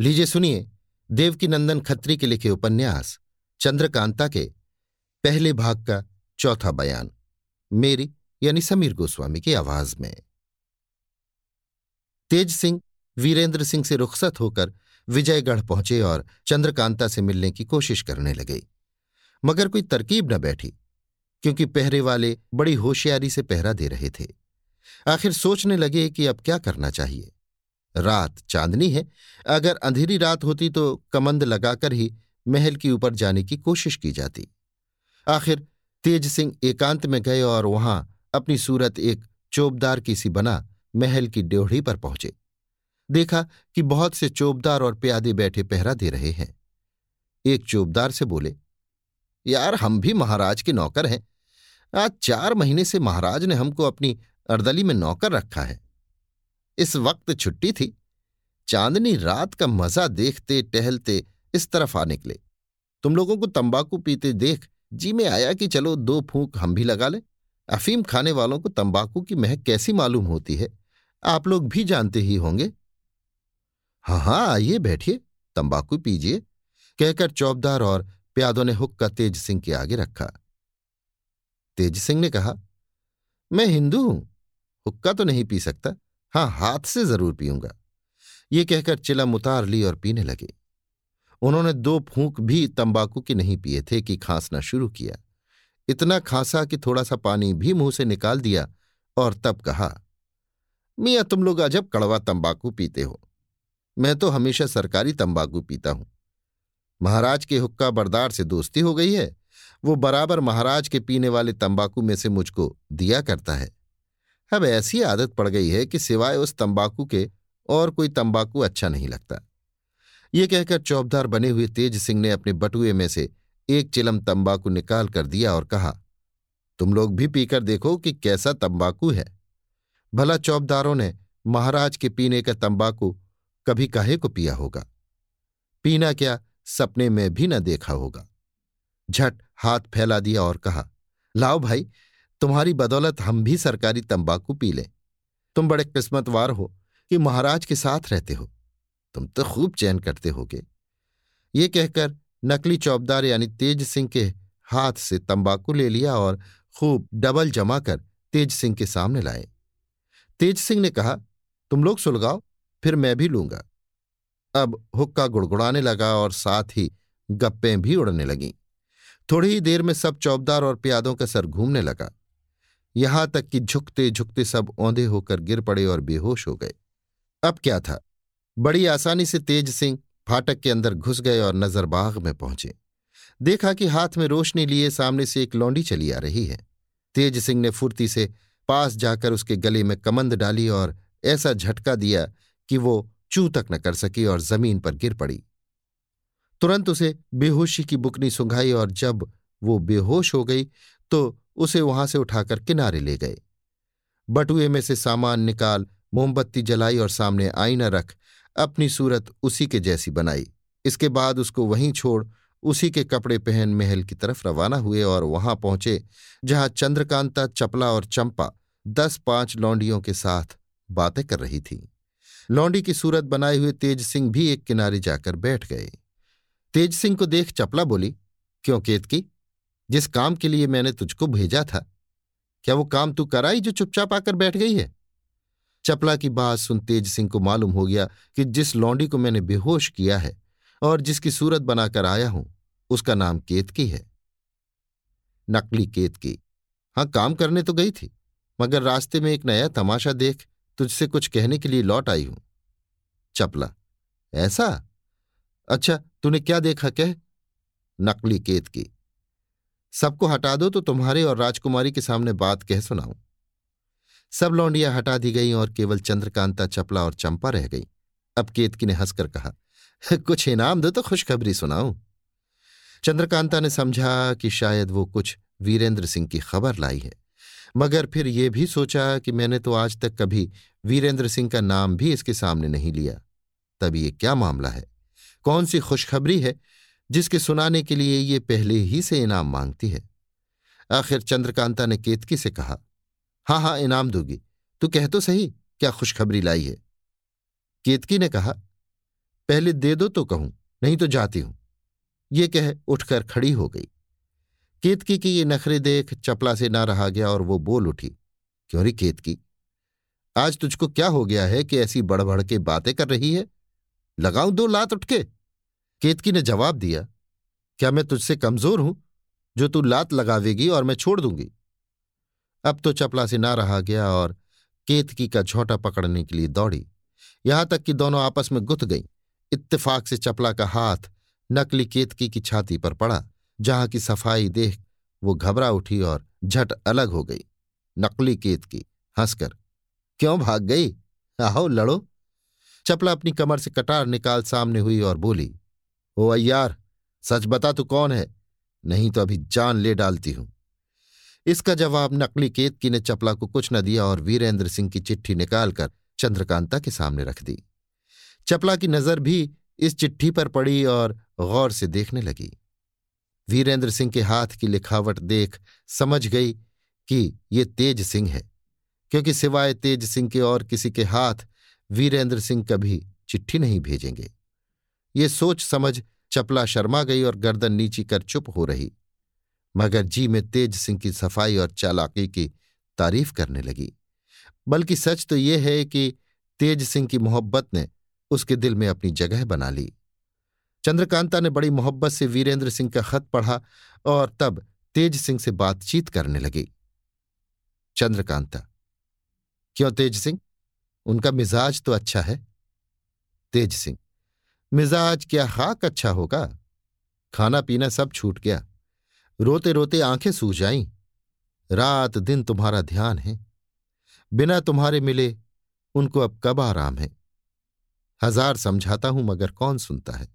लीजिए सुनिए देवकी नंदन खत्री के लिखे उपन्यास, चंद्रकांता के पहले भाग का चौथा बयान, मेरी यानी समीर गोस्वामी की आवाज़ में। तेज सिंह, वीरेंद्र सिंह से रुखसत होकर विजयगढ़ पहुँचे और चंद्रकांता से मिलने की कोशिश करने लगे। मगर कोई तरकीब न बैठी, क्योंकि पहरे वाले बड़ी होशियारी से पहरा दे रहे थे। आखिर सोचने लगे कि अब क्या करना चाहिए? रात चांदनी है। अगर अंधेरी रात होती तो कमंद लगाकर ही महल के ऊपर जाने की कोशिश की जाती। आखिर तेज सिंह एकांत में गए और वहाँ अपनी सूरत एक चोबदार की सी बना महल की ड्योढ़ी पर पहुँचे। देखा कि बहुत से चोबदार और प्यादे बैठे पहरा दे रहे हैं। एक चोबदार से बोले, यार, हम भी महाराज के नौकर हैं। आज चार महीने से महाराज ने हमको अपनी अर्दली में नौकर रखा है। इस वक्त छुट्टी थी। चांदनी रात का मज़ा देखते, टहलते इस तरफ़ आ निकले। तुम लोगों को तंबाकू पीते देख जी में आया कि चलो दो फूंक हम भी लगा लें। अफीम खाने वालों को तंबाकू की महक कैसी मालूम होती है? आप लोग भी जानते ही होंगे। हाँ हाँ आइए, बैठिए, तंबाकू पीजिए, कहकर चौबदार और प्यादों ने हुक्का तेज सिंह के आगे रखा। तेज सिंह ने कहा, मैं हिंदू हूँ, हुक्का तो नहीं पी सकता। हाँ हाथ से ज़रूर पीऊँगा। ये कहकर चिलम उतार ली और पीने लगे। उन्होंने दो फूंक भी तंबाकू के नहीं पिए थे कि खांसना शुरू किया। इतना खांसा कि थोड़ा सा पानी भी मुँह से निकाल दिया और तब कहा, मियाँ, तुम लोग अजब कड़वा तंबाकू पीते हो। मैं तो हमेशा सरकारी तंबाकू पीता हूँ। महाराज के हुक्का बरदार से दोस्ती हो गई है। वो बराबर महाराज के पीने वाले तंबाकू में से मुझको दिया करता है। अब ऐसी आदत पड़ गई है कि सिवाय उस तंबाकू के और कोई तंबाकू अच्छा नहीं लगता। ये कहकर चौबदार बने हुए तेज सिंह ने अपने बटुए में से एक चिलम तंबाकू निकाल कर दिया और कहा, तुम लोग भी पीकर देखो कि कैसा तंबाकू है। भला चौबदारों ने महाराज के पीने का तंबाकू कभी काहे को पिया होगा? पीना क्या सपने में भी न देखा होगा? झट हाथ फैला दिया और कहा, लाओ भाई तुम्हारी बदौलत हम भी सरकारी तंबाकू पी लें। तुम बड़े किस्मतवार हो कि महाराज के साथ रहते हो। तुम तो खूब चैन करते होगे। ये कहकर नकली चौबदार यानी तेज सिंह के हाथ से तंबाकू ले लिया और खूब डबल जमा कर तेज सिंह के सामने लाए। तेज सिंह ने कहा, तुम लोग सुलगाओ, फिर मैं भी लूँगा। अब हुक्का गुड़गुड़ाने लगा और साथ ही गप्पें भी उड़ने लगीं। थोड़ी ही देर में सब चौबदार और प्यादों का सर घूमने लगा। यहाँ तक कि झुकते झुकते सब औंधे होकर गिर पड़े और बेहोश हो गए। अब क्या था? बड़ी आसानी से तेज सिंह फाटक के अंदर घुस गए और नजरबाग में पहुँचे। देखा कि हाथ में रोशनी लिए सामने से एक लौंडी चली आ रही है। तेज सिंह ने फुर्ती से पास जाकर उसके गले में कमंद डाली और ऐसा झटका दिया कि वो चू तक न कर सकी और ज़मीन पर गिर पड़ी। तुरंत उसे बेहोशी की बुकनी सुंघाई और जब वो बेहोश हो गई तो उसे वहाँ से उठाकर किनारे ले गए। बटुए में से सामान निकाल, मोमबत्ती जलाई और सामने आईना रख, अपनी सूरत उसी के जैसी बनाई। इसके बाद उसको वहीं छोड़, उसी के कपड़े पहन महल की तरफ़ रवाना हुए और वहाँ पहुँचे, जहाँ चंद्रकांता, चपला और चंपा, दस पाँच लौंडियों के साथ बातें कर रही थी। लौंडी की सूरत बनाए हुए तेज सिंह भी एक किनारे जाकर बैठ गए। तेज सिंह को देख चपला बोली, क्यों, केतकी? जिस काम के लिए मैंने तुझको भेजा था। क्या वो काम तू कराई जो चुपचाप आकर बैठ गई है? चपला की बात सुन तेज सिंह को मालूम हो गया कि जिस लौंडी को मैंने बेहोश किया है और जिसकी सूरत बनाकर आया हूँ, उसका नाम केतकी है। नकली केतकी। हाँ, काम करने तो गई थी, मगर रास्ते में एक नया तमाशा देख तुझसे कुछ कहने के लिए लौट आई हूँ। चपला। ऐसा? अच्छा तूने क्या देखा, कह? नकली केतकी। सबको हटा दो तो तुम्हारे और राजकुमारी के सामने बात कह सुनाऊं। सब लौंडियाँ हटा दी गईं और केवल चंद्रकांता, चपला और चंपा रह गई। अब केतकी ने हंसकर कहा, कुछ इनाम दो तो खुशखबरी सुनाऊं। चंद्रकांता ने समझा कि शायद वो कुछ वीरेंद्र सिंह की खबर लाई है। मगर फिर ये भी सोचा कि मैंने तो आज तक कभी वीरेंद्र सिंह का नाम भी इसके सामने नहीं लिया। तब ये क्या मामला है? कौन सी खुशखबरी है? जिसके सुनाने के लिए ये पहले ही से इनाम मांगती है। आखिर चंद्रकांता ने केतकी से कहा हाँ हाँ इनाम दूँगी। तू कह तो सही, क्या खुशखबरी लाई है? केतकी ने कहा, पहले दे दो तो कहूँ, नहीं तो जाती हूँ। ये कह उठकर खड़ी हो गई। केतकी की ये नखरे देख चपला से ना रहा गया और वो बोल उठी, क्यों री केतकी? आज तुझको क्या हो गया है कि ऐसी बढ़ के बातें कर रही है? लगाऊँ दो लात उठ के? केतकी ने जवाब दिया, क्या मैं तुझसे कमज़ोर हूँ, जो तू लात लगावेगी और मैं छोड़ दूँगी? अब तो चपला से ना रहा गया और केतकी का झोंटा पकड़ने के लिए दौड़ी। यहाँ तक कि दोनों आपस में गुथ गईं। इत्तेफाक से चपला का हाथ नकली केतकी की छाती पर पड़ा, जहाँ की सफ़ाई देख वो घबरा उठी और झट अलग हो गई, नकली केतकी, हंसकर। क्यों भाग गई? आओ लड़ो। चपला अपनी कमर से कटार निकाल सामने हुई और बोली ओ अय्यार, सच बता तू कौन है? नहीं तो अभी जान ले डालती हूँ। इसका जवाब नकली केतकी ने चपला को कुछ न दिया और वीरेंद्र सिंह की चिट्ठी निकालकर चंद्रकांता के सामने रख दी। चपला की नज़र भी इस चिट्ठी पर पड़ी और गौर से देखने लगी। वीरेंद्र सिंह के हाथ की लिखावट देख समझ गई कि ये तेज सिंह है, क्योंकि सिवाय तेज सिंह के और किसी के हाथ वीरेंद्र सिंह कभी चिट्ठी नहीं भेजेंगे। ये सोच समझ चपला शर्मा गई और गर्दन नीची कर चुप हो रही। मगर जी में तेज सिंह की सफ़ाई और चालाकी की तारीफ़ करने लगी। बल्कि सच तो यह है कि तेज सिंह की मोहब्बत ने उसके दिल में अपनी जगह बना ली। चंद्रकांता ने बड़ी मोहब्बत से वीरेंद्र सिंह का खत पढ़ा और तब तेज सिंह से बातचीत करने लगी। चंद्रकांता, क्यों तेज सिंह? उनका मिजाज तो अच्छा है। तेज सिंह मिजाज क्या खाक अच्छा होगा? खाना पीना सब छूट गया। रोते रोते आँखें सूज आईं रात दिन तुम्हारा ध्यान है। बिना तुम्हारे मिले उनको अब कब आराम है? हज़ार समझाता हूँ, मगर कौन सुनता है?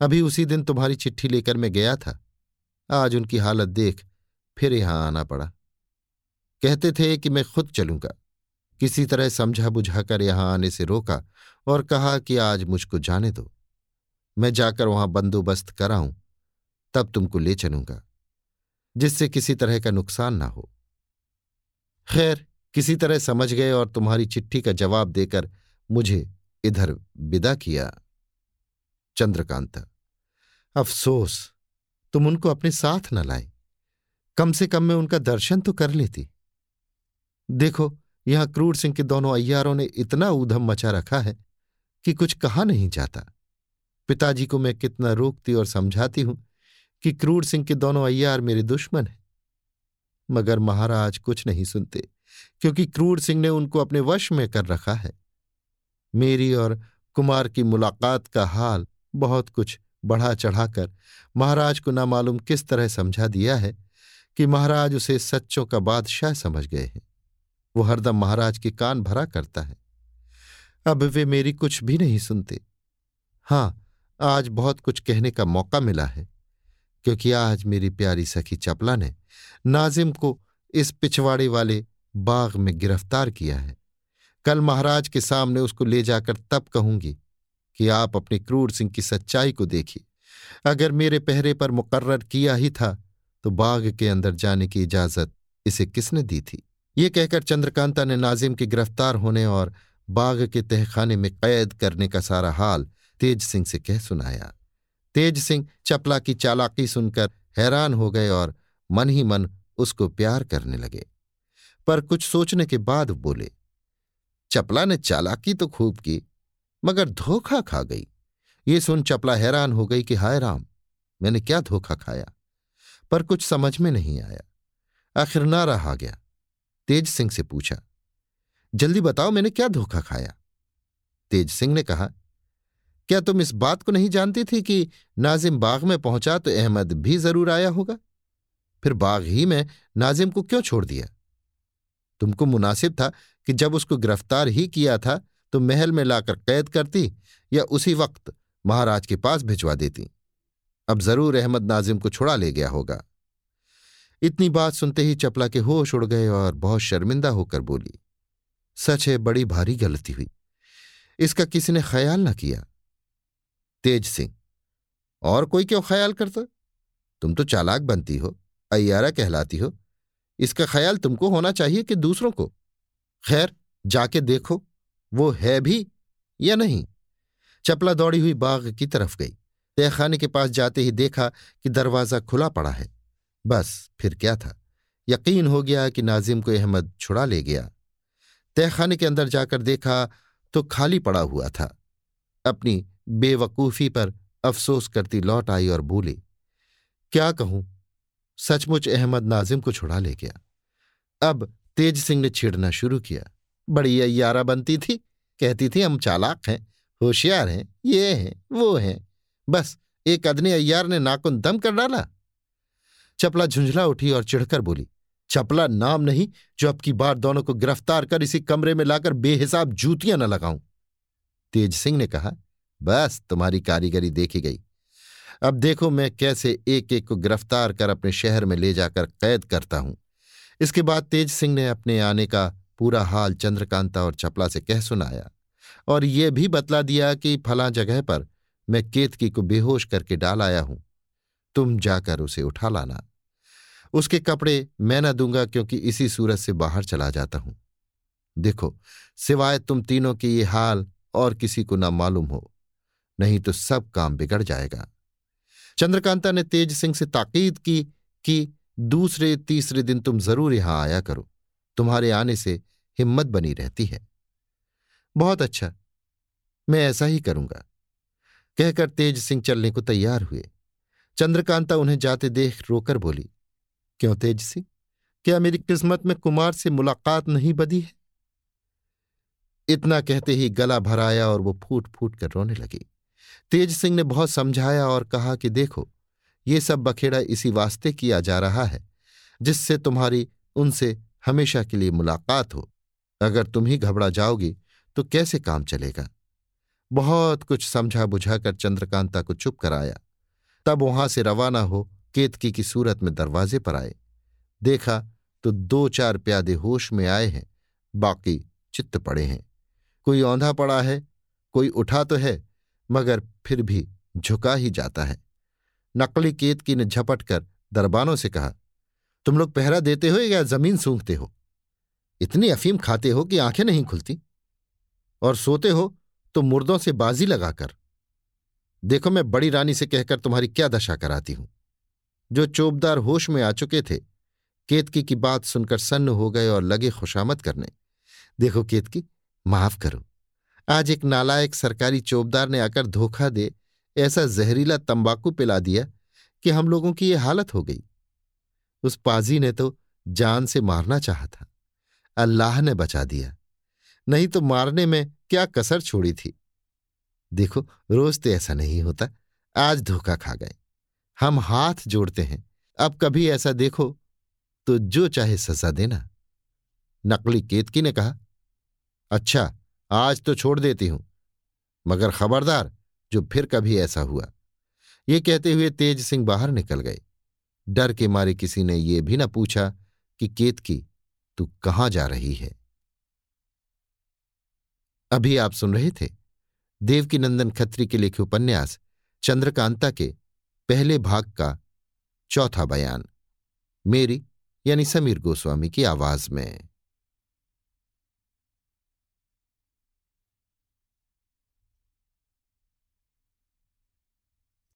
अभी उसी दिन तुम्हारी चिट्ठी लेकर मैं गया था। आज उनकी हालत देख फिर यहाँ आना पड़ा। कहते थे कि मैं खुद चलूँगा। किसी तरह समझा बुझाकर यहाँ आने से रोका और कहा कि आज मुझको जाने दो। मैं जाकर वहाँ बंदोबस्त कराऊं, तब तुमको ले चलूँगा, जिससे किसी तरह का नुकसान ना हो। खैर, किसी तरह समझ गए और तुम्हारी चिट्ठी का जवाब देकर मुझे इधर विदा किया। चंद्रकांता, अफसोस, तुम उनको अपने साथ न लाए। कम से कम मैं उनका दर्शन तो कर लेती। देखो, यहाँ क्रूर सिंह के दोनों अय्यारों ने इतना ऊधम मचा रखा है कि कुछ कहा नहीं जाता। पिताजी को मैं कितना रोकती और समझाती हूँ कि क्रूर सिंह के दोनों अय्यार मेरे दुश्मन हैं। मगर महाराज कुछ नहीं सुनते, क्योंकि क्रूर सिंह ने उनको अपने वश में कर रखा है। मेरी और कुमार की मुलाकात का हाल बहुत कुछ बढ़ा चढ़ाकर महाराज को ना मालूम किस तरह समझा दिया है कि महाराज उसे सच्चों का बादशाह समझ गए हैं। वो हरदम महाराज के कान भरा करता है। अब वे मेरी कुछ भी नहीं सुनते। हाँ, आज बहुत कुछ कहने का मौका मिला है, क्योंकि आज मेरी प्यारी सखी चपला ने नाजिम को इस पिछवाड़े वाले बाग में गिरफ़्तार किया है। कल महाराज के सामने उसको ले जाकर तब कहूँगी कि आप अपने क्रूर सिंह की सच्चाई को देखिए। अगर मेरे पहरे पर मुकर्र किया ही था तो बाग के अंदर जाने की इजाज़त इसे किसने दी थी? ये कहकर चंद्रकांता ने नाजिम के गिरफ़्तार होने और बाग के तहखाने में कैद करने का सारा हाल तेज सिंह से कह सुनाया। तेज सिंह चपला की चालाकी सुनकर हैरान हो गए और मन ही मन उसको प्यार करने लगे। पर कुछ सोचने के बाद बोले, चपला ने चालाकी तो खूब की, मगर धोखा खा गई। ये सुन चपला हैरान हो गई कि हाय राम, मैंने क्या धोखा खाया? पर कुछ समझ में नहीं आया। आखिर ना रहा गया। तेज सिंह से पूछा जल्दी बताओ मैंने क्या धोखा खाया। तेज सिंह ने कहा, क्या तुम इस बात को नहीं जानती थी कि नाजिम बाग में पहुँचा तो अहमद भी ज़रूर आया होगा? फिर बाग ही में नाजिम को क्यों छोड़ दिया? तुमको मुनासिब था कि जब उसको गिरफ़्तार ही किया था तो महल में लाकर कैद करती या उसी वक्त महाराज के पास भिजवा देती। अब ज़रूर अहमद नाजिम को छुड़ा ले गया होगा। इतनी बात सुनते ही चपला के होश उड़ गए और बहुत शर्मिंदा होकर बोली सच है, बड़ी भारी गलती हुई। इसका किसी ने ख्याल ना किया। तेज सिंह, और कोई क्यों ख्याल करता? तुम तो चालाक बनती हो अयारा कहलाती हो। इसका ख्याल तुमको होना चाहिए कि दूसरों को। खैर, जाके देखो, वो है भी या नहीं। चपला दौड़ी हुई बाग की तरफ़ गई। तहखाने के पास जाते ही देखा कि दरवाज़ा खुला पड़ा है। बस, फिर क्या था? यकीन हो गया कि नाजिम को अहमद छुड़ा ले गया। तहखाने के अंदर जाकर देखा तो खाली पड़ा हुआ था। अपनी बेवकूफ़ी पर अफसोस करती लौट आई और बोली, क्या कहूँ? सचमुच अहमद नाजिम को छुड़ा ले गया। अब तेज सिंह ने छेड़ना शुरू किया। बड़ी अयारा बनती थी। कहती थी, हम चालाक हैं, होशियार हैं, ये हैं, वो हैं। बस, एक अदने अय्यार ने नाकुन दम कर डाला। चपला झुंझला उठी और चिढ़कर बोली चपला नाम नहीं, जो अब की बार दोनों को गिरफ़्तार कर इसी कमरे में लाकर बेहिसाब जूतियाँ न लगाऊँ। तेज सिंह ने कहा, बस, तुम्हारी कारीगरी देखी गई। अब देखो मैं कैसे एक एक को गिरफ़्तार कर अपने शहर में ले जाकर कैद करता हूँ। इसके बाद तेज सिंह ने अपने आने का पूरा हाल चंद्रकांता और चपला से कह सुनाया, और ये भी बतला दिया कि फला जगह पर मैं केतकी को बेहोश करके डाल आया हूँ। तुम जाकर उसे उठा लाना। उसके कपड़े मैं न दूँगा क्योंकि इसी सूरत से बाहर चला जाता हूँ। देखो, सिवाय तुम तीनों के ये हाल और किसी को ना मालूम हो, नहीं तो सब काम बिगड़ जाएगा। चंद्रकांता ने तेज सिंह से ताकीद की कि दूसरे, तीसरे दिन तुम ज़रूर यहाँ आया करो। तुम्हारे आने से हिम्मत बनी रहती है। बहुत अच्छा मैं ऐसा ही करूँगा। कहकर तेज सिंह चलने को तैयार हुए। चंद्रकांता उन्हें जाते देख रोकर बोली क्यों तेज सिंह क्या मेरी किस्मत में कुमार से मुलाकात नहीं बदी है? इतना कहते ही गला भराया और वो फूट फूट कर रोने लगी। तेज सिंह ने बहुत समझाया और कहा कि देखो, ये सब बखेड़ा इसी वास्ते किया जा रहा है, जिससे तुम्हारी, उनसे हमेशा के लिए मुलाकात हो। अगर तुम ही घबरा जाओगी तो कैसे काम चलेगा? बहुत कुछ समझा बुझाकर चंद्रकांता को चुप कराया। तब वहाँ से रवाना हो केतकी की सूरत में दरवाजे पर आए। देखा तो दो चार प्यादे होश में आए हैं, बाकी चित्त पड़े हैं। कोई औंधा पड़ा है, कोई उठा तो है, मगर फिर भी झुका ही जाता है। नकली केतकी ने झपट कर दरबानों से कहा, तुम लोग पहरा देते हो या ज़मीन सूंघते हो? इतनी अफीम खाते हो कि आँखें नहीं खुलती? और सोते हो तो मुर्दों से बाजी लगाकर। देखो मैं बड़ी रानी से कहकर तुम्हारी क्या दशा कराती हूँ? जो चोबदार होश में आ चुके थे। केतकी की बात सुनकर सन्न हो गए और लगे खुशामद करने। देखो केतकी, माफ़ करो। आज एक नालायक सरकारी चोबदार ने आकर धोखा दे ऐसा जहरीला तंबाकू पिला दिया कि हम लोगों की ये हालत हो गई। उस पाजी ने तो जान से मारना चाहा था। अल्लाह ने बचा दिया। नहीं तो मारने में क्या कसर छोड़ी थी। देखो, रोज तो ऐसा नहीं होता। आज धोखा खा गए। हम हाथ जोड़ते हैं। अब कभी ऐसा देखो तो जो चाहे सजा देना। नकली केतकी ने कहा अच्छा आज तो छोड़ देती हूँ, मगर खबरदार, जो फिर कभी ऐसा हुआ। ये कहते हुए तेज सिंह बाहर निकल गए। डर के मारे किसी ने यह भी न पूछा कि केतकी, तू कहाँ जा रही है? अभी आप सुन रहे थे देवकी नंदन खत्री के लिखे उपन्यास चंद्रकांता के पहले भाग का चौथा बयान मेरी यानी समीर गोस्वामी की आवाज़ में।